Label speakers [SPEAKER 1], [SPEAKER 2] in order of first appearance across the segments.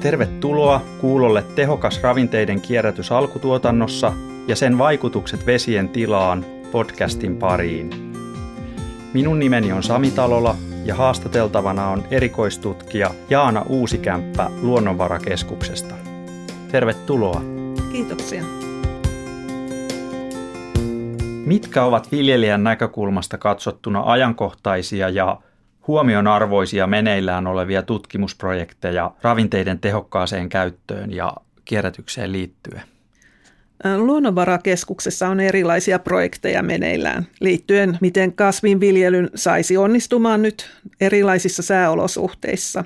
[SPEAKER 1] Tervetuloa kuulolle tehokas ravinteiden kierrätys alkutuotannossa ja sen vaikutukset vesien tilaan podcastin pariin. Minun nimeni on Sami Talola ja haastateltavana on erikoistutkija Jaana Uusikämppä Luonnonvarakeskuksesta. Tervetuloa.
[SPEAKER 2] Kiitoksia.
[SPEAKER 1] Mitkä ovat viljelijän näkökulmasta katsottuna ajankohtaisia ja huomionarvoisia meneillään olevia tutkimusprojekteja ravinteiden tehokkaaseen käyttöön ja kierrätykseen liittyen?
[SPEAKER 2] Luonnonvarakeskuksessa on erilaisia projekteja meneillään liittyen, miten kasvinviljelyn saisi onnistumaan nyt erilaisissa sääolosuhteissa.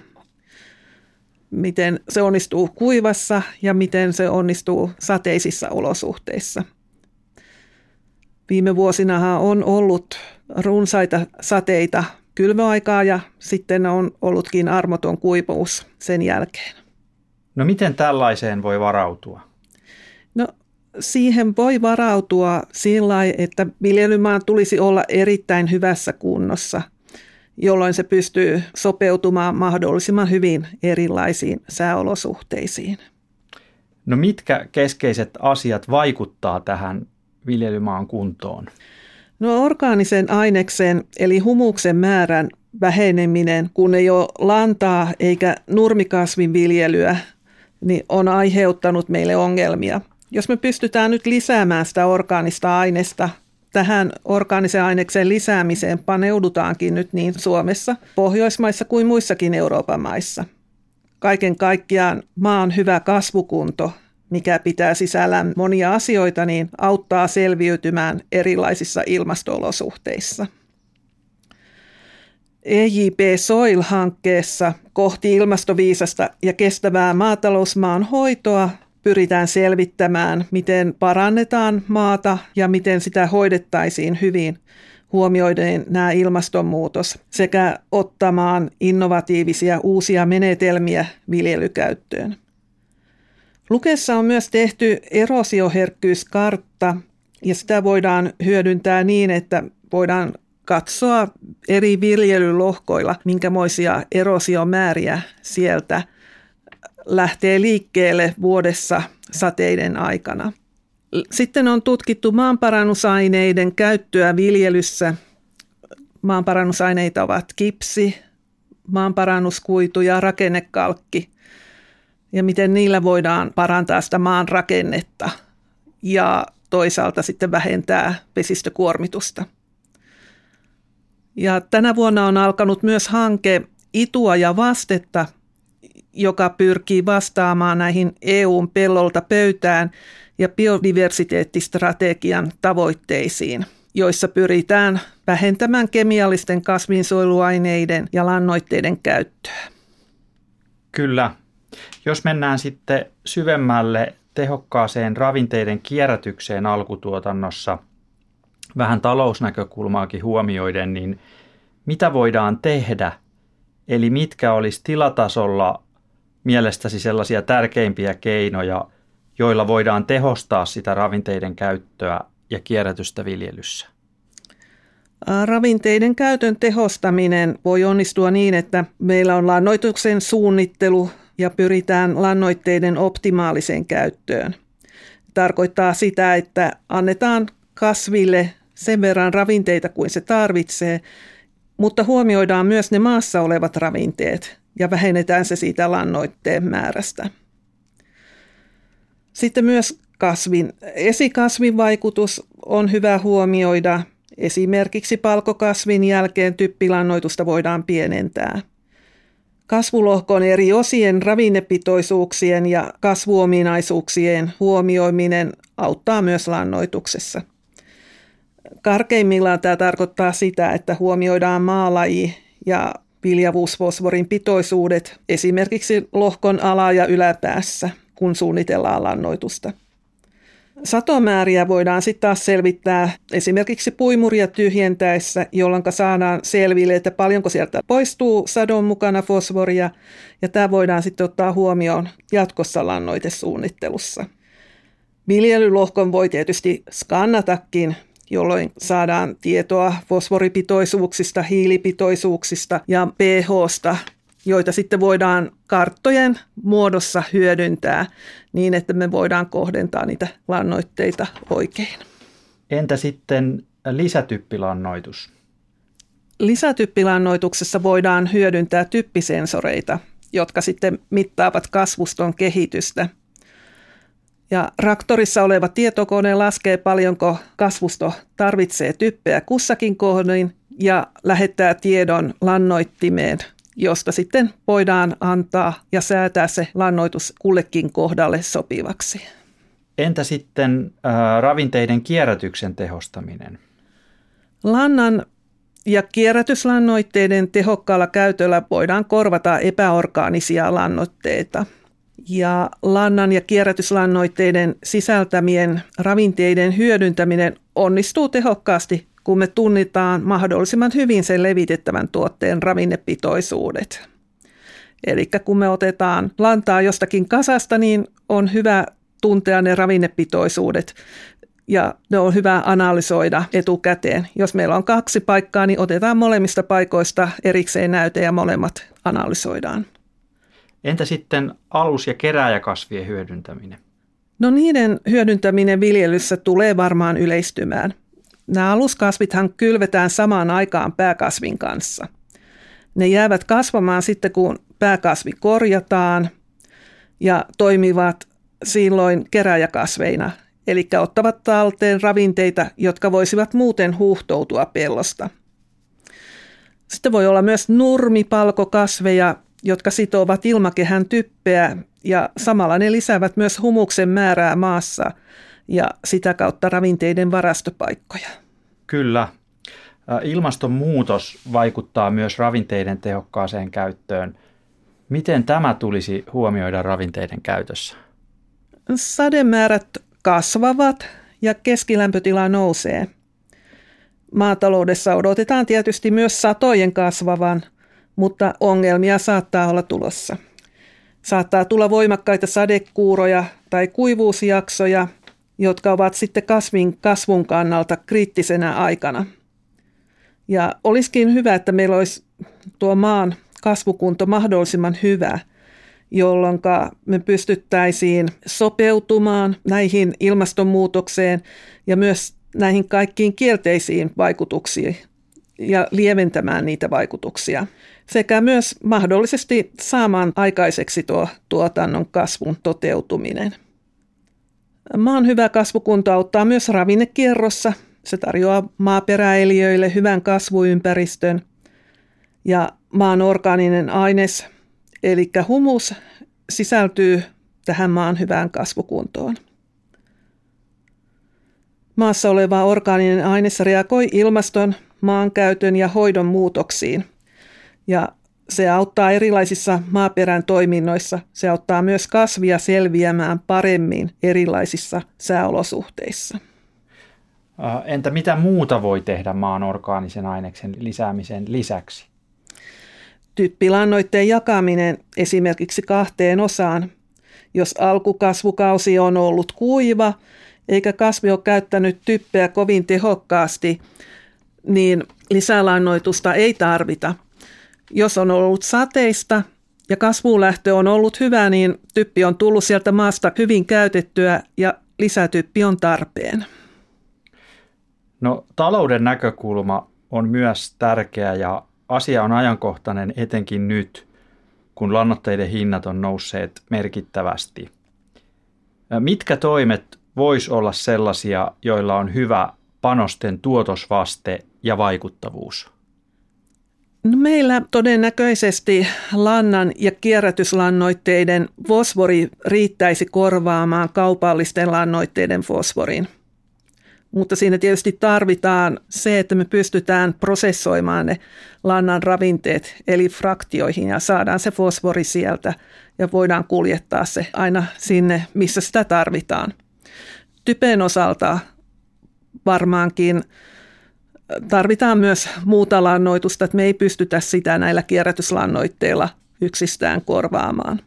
[SPEAKER 2] Miten se onnistuu kuivassa ja miten se onnistuu sateisissa olosuhteissa. Viime vuosina on ollut runsaita sateita kylvöaikaa ja sitten on ollutkin armoton kuivuus sen jälkeen.
[SPEAKER 1] No miten tällaiseen voi varautua?
[SPEAKER 2] No siihen voi varautua sillä että viljelymaan tulisi olla erittäin hyvässä kunnossa, jolloin se pystyy sopeutumaan mahdollisimman hyvin erilaisiin sääolosuhteisiin.
[SPEAKER 1] No mitkä keskeiset asiat vaikuttaa tähän viljelymaan kuntoon?
[SPEAKER 2] No orgaanisen aineksen eli humuksen määrän väheneminen, kun ei ole lantaa eikä nurmikasvin viljelyä, niin on aiheuttanut meille ongelmia. Jos me pystytään nyt lisäämään sitä orgaanista aineesta, tähän orgaanisen aineksen lisäämiseen paneudutaankin nyt niin Suomessa, Pohjoismaissa kuin muissakin Euroopan maissa. Kaiken kaikkiaan maan hyvä kasvukunto mikä pitää sisällään monia asioita, niin auttaa selviytymään erilaisissa ilmastoolosuhteissa. EJP Soil-hankkeessa kohti ilmastoviisasta ja kestävää maatalousmaan hoitoa pyritään selvittämään, miten parannetaan maata ja miten sitä hoidettaisiin hyvin huomioiden nämä ilmastonmuutos sekä ottamaan innovatiivisia uusia menetelmiä viljelykäyttöön. Lukessa on myös tehty erosioherkkyyskartta ja sitä voidaan hyödyntää niin, että voidaan katsoa eri viljelylohkoilla, minkämoisia erosiomääriä sieltä lähtee liikkeelle vuodessa sateiden aikana. Sitten on tutkittu maanparannusaineiden käyttöä viljelyssä. Maanparannusaineita ovat kipsi, maanparannuskuitu ja rakennekalkki ja miten niillä voidaan parantaa sitä maan rakennetta ja toisaalta sitten vähentää vesistökuormitusta. Ja tänä vuonna on alkanut myös hanke Itua ja vastetta, joka pyrkii vastaamaan näihin EUn pellolta pöytään ja biodiversiteettistrategian tavoitteisiin, joissa pyritään vähentämään kemiallisten kasvinsuojeluaineiden ja lannoitteiden käyttöä.
[SPEAKER 1] Kyllä, jos mennään sitten syvemmälle tehokkaaseen ravinteiden kierrätykseen alkutuotannossa, vähän talousnäkökulmaakin huomioiden, niin mitä voidaan tehdä? Eli mitkä olisi tilatasolla mielestäsi sellaisia tärkeimpiä keinoja, joilla voidaan tehostaa sitä ravinteiden käyttöä ja kierrätystä viljelyssä?
[SPEAKER 2] Ravinteiden käytön tehostaminen voi onnistua niin, että meillä on lannoituksen suunnittelu ja pyritään lannoitteiden optimaaliseen käyttöön. Tarkoittaa sitä, että annetaan kasville sen verran ravinteita kuin se tarvitsee, mutta huomioidaan myös ne maassa olevat ravinteet ja vähennetään se siitä lannoitteen määrästä. Sitten myös kasvin, esikasvin vaikutus on hyvä huomioida. Esimerkiksi palkokasvin jälkeen typpilannoitusta voidaan pienentää – Kasvulohkon eri osien ravinnepitoisuuksien ja kasvuominaisuuksien huomioiminen auttaa myös lannoituksessa. Karkeimmillaan tämä tarkoittaa sitä, että huomioidaan maalaji ja viljavuusfosforin pitoisuudet esimerkiksi lohkon ala- ja yläpäässä, kun suunnitellaan lannoitusta. Satomääriä voidaan sitten taas selvittää esimerkiksi puimuria tyhjentäessä, jolloin saadaan selville, että paljonko sieltä poistuu sadon mukana fosforia, ja tämä voidaan sitten ottaa huomioon jatkossa lannoitesuunnittelussa. Viljelylohkon voi tietysti skannatakin, jolloin saadaan tietoa fosforipitoisuuksista, hiilipitoisuuksista ja pHsta joita sitten voidaan karttojen muodossa hyödyntää niin, että me voidaan kohdentaa niitä lannoitteita oikein.
[SPEAKER 1] Entä sitten lisätyppilannoitus?
[SPEAKER 2] Lisätyppilannoituksessa voidaan hyödyntää typpisensoreita, jotka sitten mittaavat kasvuston kehitystä. Ja raktorissa oleva tietokone laskee paljonko kasvusto tarvitsee typpeä kussakin kohdin ja lähettää tiedon lannoittimeen, josta sitten voidaan antaa ja säätää se lannoitus kullekin kohdalle sopivaksi.
[SPEAKER 1] Entä sitten äh, ravinteiden kierrätyksen tehostaminen?
[SPEAKER 2] Lannan ja kierrätyslannoitteiden tehokkaalla käytöllä voidaan korvata epäorgaanisia lannoitteita. Ja lannan ja kierrätyslannoitteiden sisältämien ravinteiden hyödyntäminen onnistuu tehokkaasti, kun me tunnitaan mahdollisimman hyvin sen levitettävän tuotteen ravinnepitoisuudet. Eli kun me otetaan lantaa jostakin kasasta, niin on hyvä tuntea ne ravinnepitoisuudet ja ne on hyvä analysoida etukäteen. Jos meillä on kaksi paikkaa, niin otetaan molemmista paikoista erikseen näyte ja molemmat analysoidaan.
[SPEAKER 1] Entä sitten alus- ja kerääjäkasvien hyödyntäminen?
[SPEAKER 2] No niiden hyödyntäminen viljelyssä tulee varmaan yleistymään. Nämä aluskasvithan kylvetään samaan aikaan pääkasvin kanssa. Ne jäävät kasvamaan sitten, kun pääkasvi korjataan ja toimivat silloin keräjäkasveina, eli ottavat talteen ravinteita, jotka voisivat muuten huuhtoutua pellosta. Sitten voi olla myös nurmipalkokasveja, jotka sitovat ilmakehän typpeä ja samalla ne lisäävät myös humuksen määrää maassa ja sitä kautta ravinteiden varastopaikkoja.
[SPEAKER 1] Kyllä. Ilmastonmuutos vaikuttaa myös ravinteiden tehokkaaseen käyttöön. Miten tämä tulisi huomioida ravinteiden käytössä?
[SPEAKER 2] Sademäärät kasvavat ja keskilämpötila nousee. Maataloudessa odotetaan tietysti myös satojen kasvavan, mutta ongelmia saattaa olla tulossa. Saattaa tulla voimakkaita sadekuuroja tai kuivuusjaksoja, jotka ovat sitten kasvin kasvun kannalta kriittisenä aikana. Ja olisikin hyvä, että meillä olisi tuo maan kasvukunto mahdollisimman hyvä – jolloin me pystyttäisiin sopeutumaan näihin ilmastonmuutokseen ja myös näihin kaikkiin kielteisiin vaikutuksiin ja lieventämään niitä vaikutuksia sekä myös mahdollisesti saamaan aikaiseksi tuo tuotannon kasvun toteutuminen. Maan hyvä kasvukunto auttaa myös ravinnekierrossa. Se tarjoaa maaperäeliöille hyvän kasvuympäristön ja maan orgaaninen aines Eli humus sisältyy tähän maan hyvään kasvukuntoon. Maassa oleva orgaaninen aine reagoi ilmaston, maankäytön ja hoidon muutoksiin. Ja se auttaa erilaisissa maaperän toiminnoissa. Se auttaa myös kasvia selviämään paremmin erilaisissa sääolosuhteissa.
[SPEAKER 1] Entä mitä muuta voi tehdä maan orgaanisen aineksen lisäämisen lisäksi?
[SPEAKER 2] Typpilannoitteen jakaminen esimerkiksi kahteen osaan. Jos alkukasvukausi on ollut kuiva eikä kasvi ole käyttänyt typpeä kovin tehokkaasti, niin lisälannoitusta ei tarvita. Jos on ollut sateista ja kasvulähtö on ollut hyvä, niin typpi on tullut sieltä maasta hyvin käytettyä ja lisätyppi on tarpeen.
[SPEAKER 1] No talouden näkökulma on myös tärkeä ja asia on ajankohtainen etenkin nyt, kun lannoitteiden hinnat on nousseet merkittävästi. Mitkä toimet vois olla sellaisia, joilla on hyvä panosten tuotosvaste ja vaikuttavuus?
[SPEAKER 2] No meillä todennäköisesti lannan ja kierrätyslannoitteiden fosfori riittäisi korvaamaan kaupallisten lannoitteiden fosforin. Mutta siinä tietysti tarvitaan se, että me pystytään prosessoimaan ne lannan ravinteet eli fraktioihin ja saadaan se fosfori sieltä ja voidaan kuljettaa se aina sinne, missä sitä tarvitaan. Typen osalta varmaankin tarvitaan myös muuta lannoitusta, että me ei pystytä sitä näillä kierrätyslannoitteilla yksistään korvaamaan.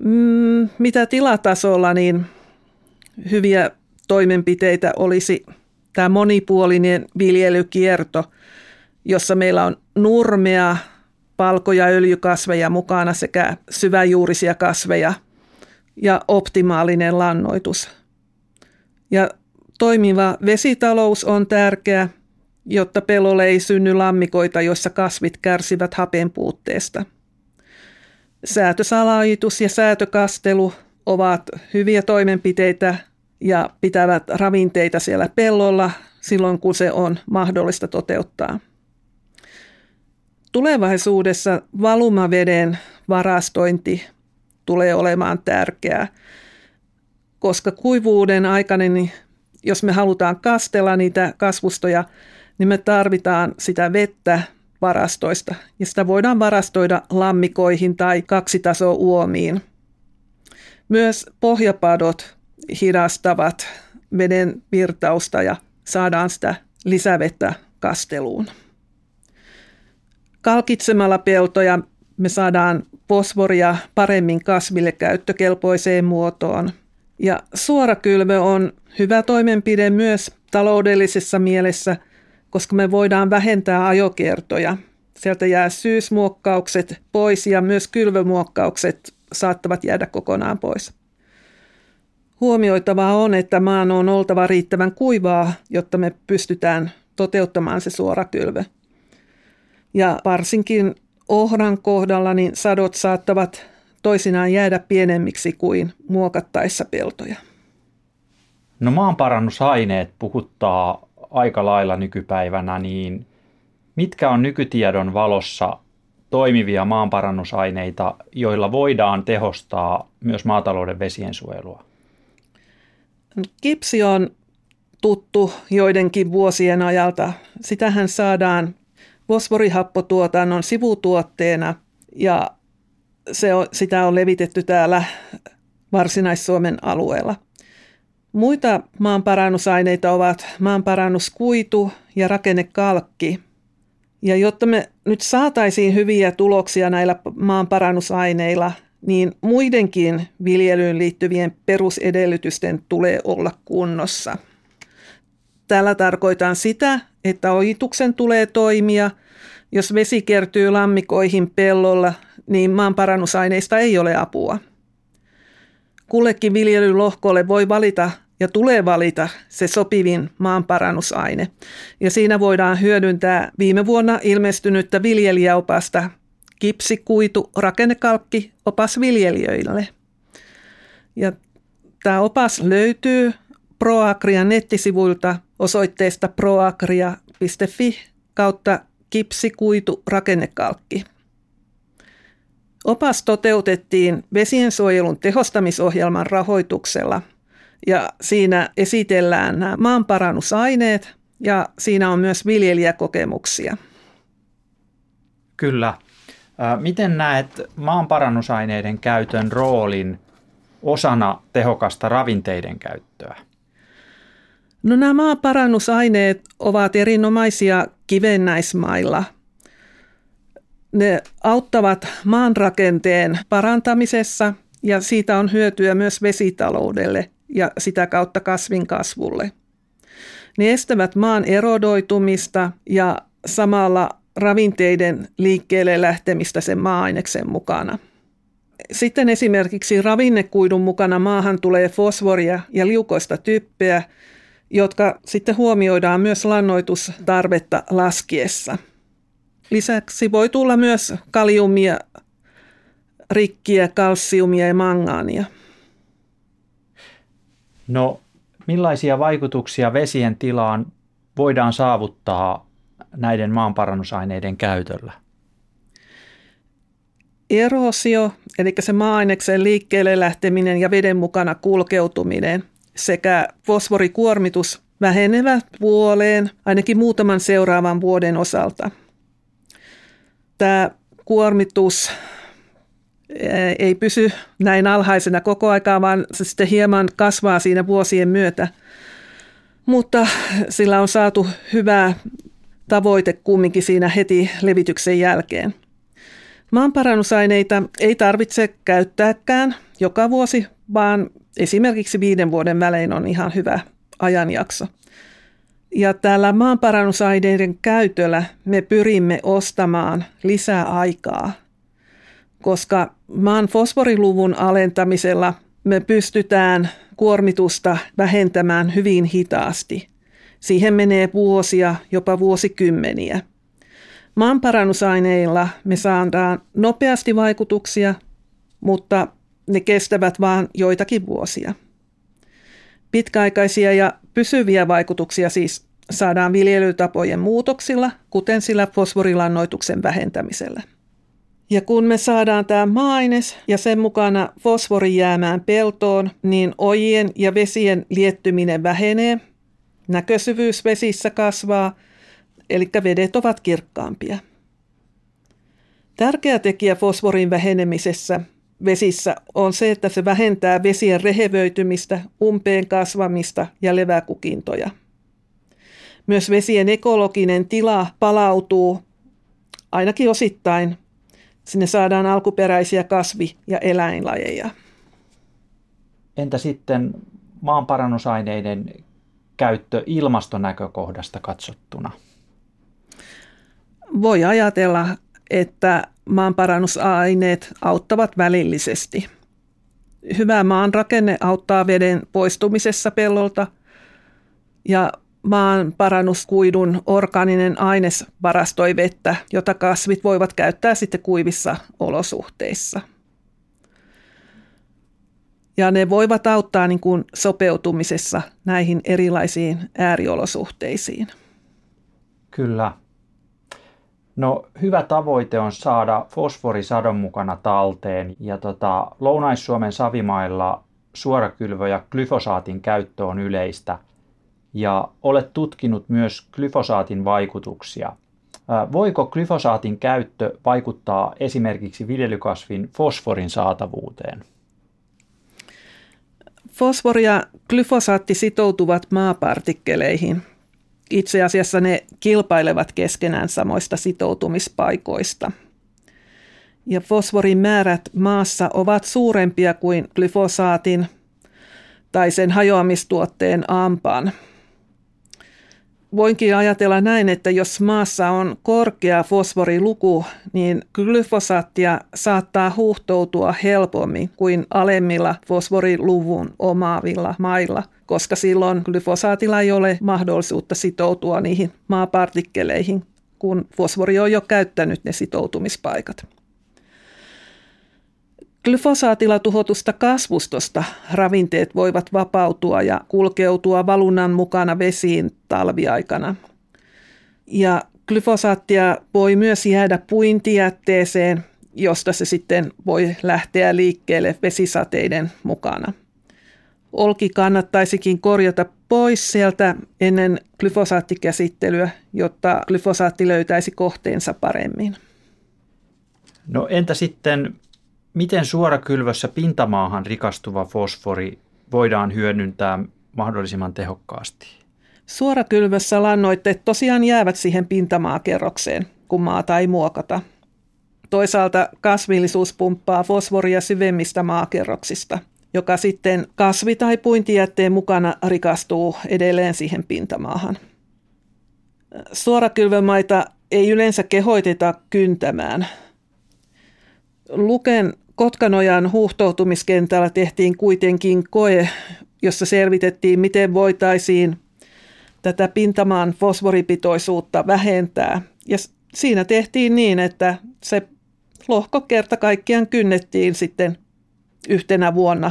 [SPEAKER 2] Mm, mitä tilatasolla, niin hyviä toimenpiteitä olisi tämä monipuolinen viljelykierto, jossa meillä on nurmea palko- ja öljykasveja mukana sekä syväjuurisia kasveja ja optimaalinen lannoitus. Ja toimiva vesitalous on tärkeä, jotta pelolle ei synny lammikoita, joissa kasvit kärsivät hapen puutteesta. Säätösalaitus ja säätökastelu ovat hyviä toimenpiteitä ja pitävät ravinteita siellä pellolla silloin, kun se on mahdollista toteuttaa. Tulevaisuudessa valumaveden varastointi tulee olemaan tärkeää, koska kuivuuden aikana, niin jos me halutaan kastella niitä kasvustoja, niin me tarvitaan sitä vettä varastoista. Ja sitä voidaan varastoida lammikoihin tai kaksitaso uomiin. Myös pohjapadot hidastavat veden virtausta ja saadaan sitä lisävettä kasteluun. Kalkitsemalla peltoja me saadaan fosforia paremmin kasville käyttökelpoiseen muotoon. Ja suorakylvö on hyvä toimenpide myös taloudellisessa mielessä, koska me voidaan vähentää ajokertoja. Sieltä jää syysmuokkaukset pois ja myös kylvömuokkaukset saattavat jäädä kokonaan pois. Huomioitavaa on, että maan on oltava riittävän kuivaa, jotta me pystytään toteuttamaan se suorakylvö. Ja varsinkin ohran kohdalla niin sadot saattavat toisinaan jäädä pienemmiksi kuin muokattaessa peltoja.
[SPEAKER 1] No maanparannusaineet puhuttaa aika lailla nykypäivänä, niin mitkä on nykytiedon valossa toimivia maanparannusaineita, joilla voidaan tehostaa myös maatalouden vesien suojelua?
[SPEAKER 2] Kipsi on tuttu joidenkin vuosien ajalta. Sitähän saadaan fosforihappotuotannon sivutuotteena ja se on, sitä on levitetty täällä Varsinais-Suomen alueella. Muita maanparannusaineita ovat maanparannuskuitu ja rakennekalkki. Ja jotta me nyt saataisiin hyviä tuloksia näillä maanparannusaineilla, niin muidenkin viljelyyn liittyvien perusedellytysten tulee olla kunnossa. Tällä tarkoitan sitä, että ojituksen tulee toimia. Jos vesi kertyy lammikoihin pellolla, niin maanparannusaineista ei ole apua. Kullekin viljelylohkolle voi valita ja tulee valita se sopivin maanparannusaine. Ja siinä voidaan hyödyntää viime vuonna ilmestynyttä viljelijäopasta kipsikuitu rakennekalkki opas viljelijöille. Ja tämä opas löytyy Proagrian nettisivuilta osoitteesta proagria.fi kautta kipsikuitu rakennekalkki. Opas toteutettiin vesiensuojelun tehostamisohjelman rahoituksella ja siinä esitellään nämä maanparannusaineet ja siinä on myös viljelijäkokemuksia.
[SPEAKER 1] Kyllä. Miten näet maanparannusaineiden käytön roolin osana tehokasta ravinteiden käyttöä?
[SPEAKER 2] No nämä maaparannusaineet ovat erinomaisia kivennäismailla. Ne auttavat maanrakenteen parantamisessa ja siitä on hyötyä myös vesitaloudelle ja sitä kautta kasvin kasvulle. Ne estävät maan erodoitumista ja samalla ravinteiden liikkeelle lähtemistä sen maa-aineksen mukana. Sitten esimerkiksi ravinnekuidun mukana maahan tulee fosforia ja liukoista typpeä, jotka sitten huomioidaan myös lannoitustarvetta laskiessa. Lisäksi voi tulla myös kaliumia, rikkiä, kalsiumia ja mangaania.
[SPEAKER 1] No, millaisia vaikutuksia vesien tilaan voidaan saavuttaa näiden maanparannusaineiden käytöllä?
[SPEAKER 2] Erosio, eli se maa-aineksen liikkeelle lähteminen ja veden mukana kulkeutuminen – sekä fosforikuormitus vähenevät puoleen ainakin muutaman seuraavan vuoden osalta. Tämä kuormitus ei pysy näin alhaisena koko aikaa, vaan se sitten hieman kasvaa siinä vuosien myötä. Mutta sillä on saatu hyvä tavoite kumminkin siinä heti levityksen jälkeen. Maanparannusaineita ei tarvitse käyttääkään joka vuosi, vaan esimerkiksi viiden vuoden välein on ihan hyvä ajanjakso. Ja tällä maanparannusaineiden käytöllä me pyrimme ostamaan lisää aikaa, koska maan fosforiluvun alentamisella me pystytään kuormitusta vähentämään hyvin hitaasti. Siihen menee vuosia, jopa vuosikymmeniä. Maanparannusaineilla me saadaan nopeasti vaikutuksia, mutta ne kestävät vain joitakin vuosia. Pitkäaikaisia ja pysyviä vaikutuksia siis saadaan viljelytapojen muutoksilla, kuten sillä fosforilannoituksen vähentämisellä. Ja kun me saadaan tämä maaines ja sen mukana fosfori jäämään peltoon, niin ojien ja vesien liettyminen vähenee, näkösyvyys vesissä kasvaa, eli vedet ovat kirkkaampia. Tärkeä tekijä fosforin vähenemisessä vesissä on se, että se vähentää vesien rehevöitymistä, umpeen kasvamista ja leväkukintoja. Myös vesien ekologinen tila palautuu ainakin osittain. Sinne saadaan alkuperäisiä kasvi- ja eläinlajeja.
[SPEAKER 1] Entä sitten maanparannusaineiden käyttö ilmastonäkökohdasta katsottuna?
[SPEAKER 2] Voi ajatella, että maanparannusaineet auttavat välillisesti. Hyvä maanrakenne auttaa veden poistumisessa pellolta ja maanparannuskuidun orgaaninen aines varastoi vettä, jota kasvit voivat käyttää sitten kuivissa olosuhteissa. Ja ne voivat auttaa niin kuin sopeutumisessa näihin erilaisiin ääriolosuhteisiin.
[SPEAKER 1] Kyllä. No hyvä tavoite on saada fosfori sadon mukana talteen ja tota, Lounais-Suomen savimailla suorakylvö ja glyfosaatin käyttö on yleistä ja olet tutkinut myös glyfosaatin vaikutuksia. Voiko glyfosaatin käyttö vaikuttaa esimerkiksi viljelykasvin fosforin saatavuuteen?
[SPEAKER 2] Fosfori ja glyfosaatti sitoutuvat maapartikkeleihin – itse asiassa ne kilpailevat keskenään samoista sitoutumispaikoista. Ja fosforin määrät maassa ovat suurempia kuin glyfosaatin tai sen hajoamistuotteen ampan – voinkin ajatella näin, että jos maassa on korkea fosforiluku, niin glyfosaattia saattaa huuhtoutua helpommin kuin alemmilla fosforiluvun omaavilla mailla, koska silloin glyfosaatilla ei ole mahdollisuutta sitoutua niihin maapartikkeleihin, kun fosfori on jo käyttänyt ne sitoutumispaikat. Glyfosaatilla tuhotusta kasvustosta ravinteet voivat vapautua ja kulkeutua valunnan mukana vesiin talviaikana. Ja glyfosaattia voi myös jäädä puintijätteeseen, josta se sitten voi lähteä liikkeelle vesisateiden mukana. Olki kannattaisikin korjata pois sieltä ennen glyfosaattikäsittelyä, jotta glyfosaatti löytäisi kohteensa paremmin.
[SPEAKER 1] No entä sitten miten suorakylvössä pintamaahan rikastuva fosfori voidaan hyödyntää mahdollisimman tehokkaasti?
[SPEAKER 2] Suorakylvössä lannoitteet tosiaan jäävät siihen pintamaakerrokseen, kun maata ei muokata. Toisaalta kasvillisuus pumppaa fosforia syvemmistä maakerroksista, joka sitten kasvi- tai puintijätteen mukana rikastuu edelleen siihen pintamaahan. Suorakylvömaita ei yleensä kehoiteta kyntämään. Luken Kotkanojan huuhtoutumiskentällä tehtiin kuitenkin koe, jossa selvitettiin, miten voitaisiin tätä pintamaan fosforipitoisuutta vähentää. Ja siinä tehtiin niin, että se lohko kerta kaikkiaan kynnettiin sitten yhtenä vuonna,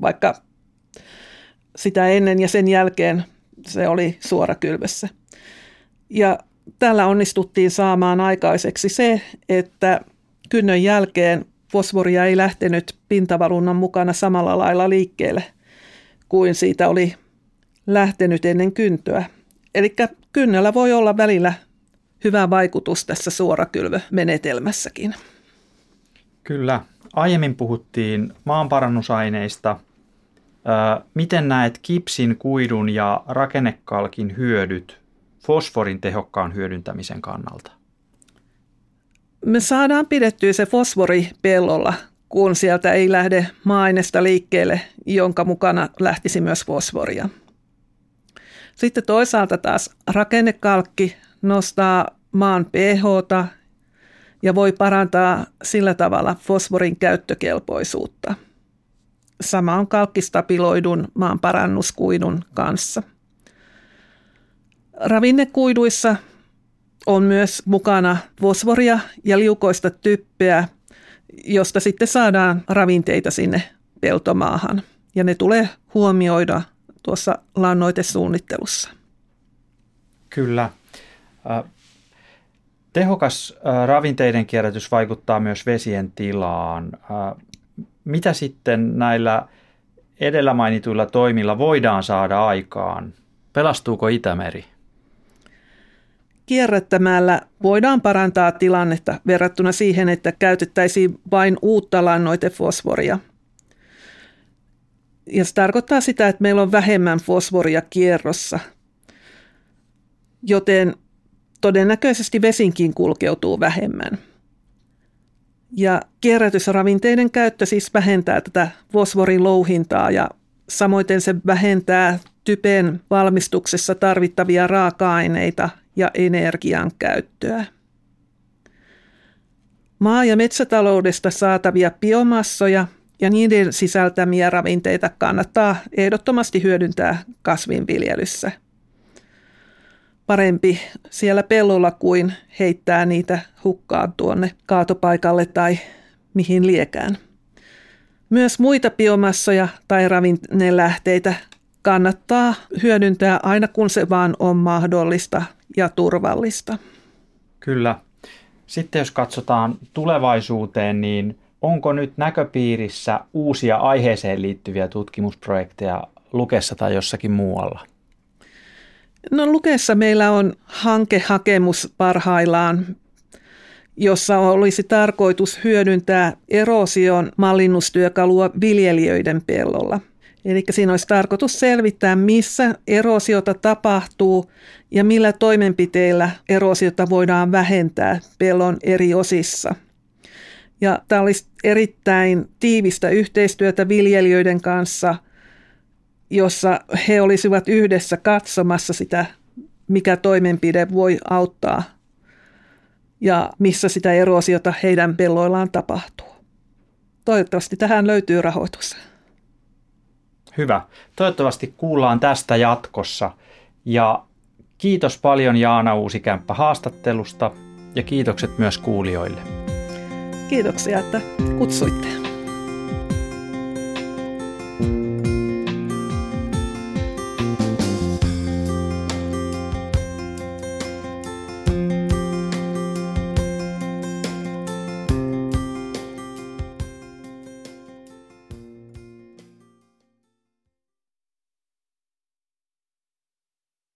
[SPEAKER 2] vaikka sitä ennen ja sen jälkeen se oli suorakylvessä. Ja tällä onnistuttiin saamaan aikaiseksi se, että kynnön jälkeen fosforia ei lähtenyt pintavalunnan mukana samalla lailla liikkeelle kuin siitä oli lähtenyt ennen kyntöä. Eli kynnellä voi olla välillä hyvä vaikutus tässä suorakylvömenetelmässäkin.
[SPEAKER 1] Kyllä. Aiemmin puhuttiin maanparannusaineista. Miten näet kipsin, kuidun ja rakennekalkin hyödyt fosforin tehokkaan hyödyntämisen kannalta?
[SPEAKER 2] Me saadaan pidettyä se fosfori pellolla, kun sieltä ei lähde maa liikkeelle, jonka mukana lähtisi myös fosforia. Sitten toisaalta taas rakennekalkki nostaa maan pH ja voi parantaa sillä tavalla fosforin käyttökelpoisuutta. Sama on kalkkistabiloidun maan parannuskuidun kanssa. Ravinnekuiduissa on myös mukana fosforia ja liukoista typpeä, josta sitten saadaan ravinteita sinne peltomaahan. Ja ne tulee huomioida tuossa lannoitesuunnittelussa.
[SPEAKER 1] Kyllä. Tehokas ravinteiden kierrätys vaikuttaa myös vesien tilaan. Mitä sitten näillä edellä mainituilla toimilla voidaan saada aikaan? Pelastuuko Itämeri?
[SPEAKER 2] Kierrättämällä voidaan parantaa tilannetta verrattuna siihen, että käytettäisiin vain uutta lannoitefosforia. Ja se tarkoittaa sitä, että meillä on vähemmän fosforia kierrossa, joten todennäköisesti vesinkin kulkeutuu vähemmän. Ja kierrätysravinteiden käyttö siis vähentää tätä fosforin louhintaa ja samoin se vähentää typen valmistuksessa tarvittavia raaka-aineita ja energian käyttöä. Maa- ja metsätaloudesta saatavia biomassoja ja niiden sisältämiä ravinteita kannattaa ehdottomasti hyödyntää kasvinviljelyssä. Parempi siellä pellolla kuin heittää niitä hukkaan tuonne kaatopaikalle tai mihin liekään. Myös muita biomassoja tai ravinnelähteitä kannattaa hyödyntää aina kun se vaan on mahdollista ja turvallista.
[SPEAKER 1] Kyllä. Sitten jos katsotaan tulevaisuuteen, niin onko nyt näköpiirissä uusia aiheeseen liittyviä tutkimusprojekteja Lukessa tai jossakin muualla?
[SPEAKER 2] No Lukessa meillä on hankehakemus parhaillaan, jossa olisi tarkoitus hyödyntää erosion mallinnustyökalua viljelijöiden pellolla – Eli siinä olisi tarkoitus selvittää, missä erosiota tapahtuu ja millä toimenpiteillä erosiota voidaan vähentää pellon eri osissa. Ja tämä olisi erittäin tiivistä yhteistyötä viljelijöiden kanssa, jossa he olisivat yhdessä katsomassa sitä, mikä toimenpide voi auttaa ja missä sitä erosiota heidän pelloillaan tapahtuu. Toivottavasti tähän löytyy rahoitus.
[SPEAKER 1] Hyvä. Toivottavasti kuullaan tästä jatkossa. Ja kiitos paljon Jaana Uusikämppä haastattelusta ja kiitokset myös kuulijoille.
[SPEAKER 2] Kiitoksia, että kutsuitte.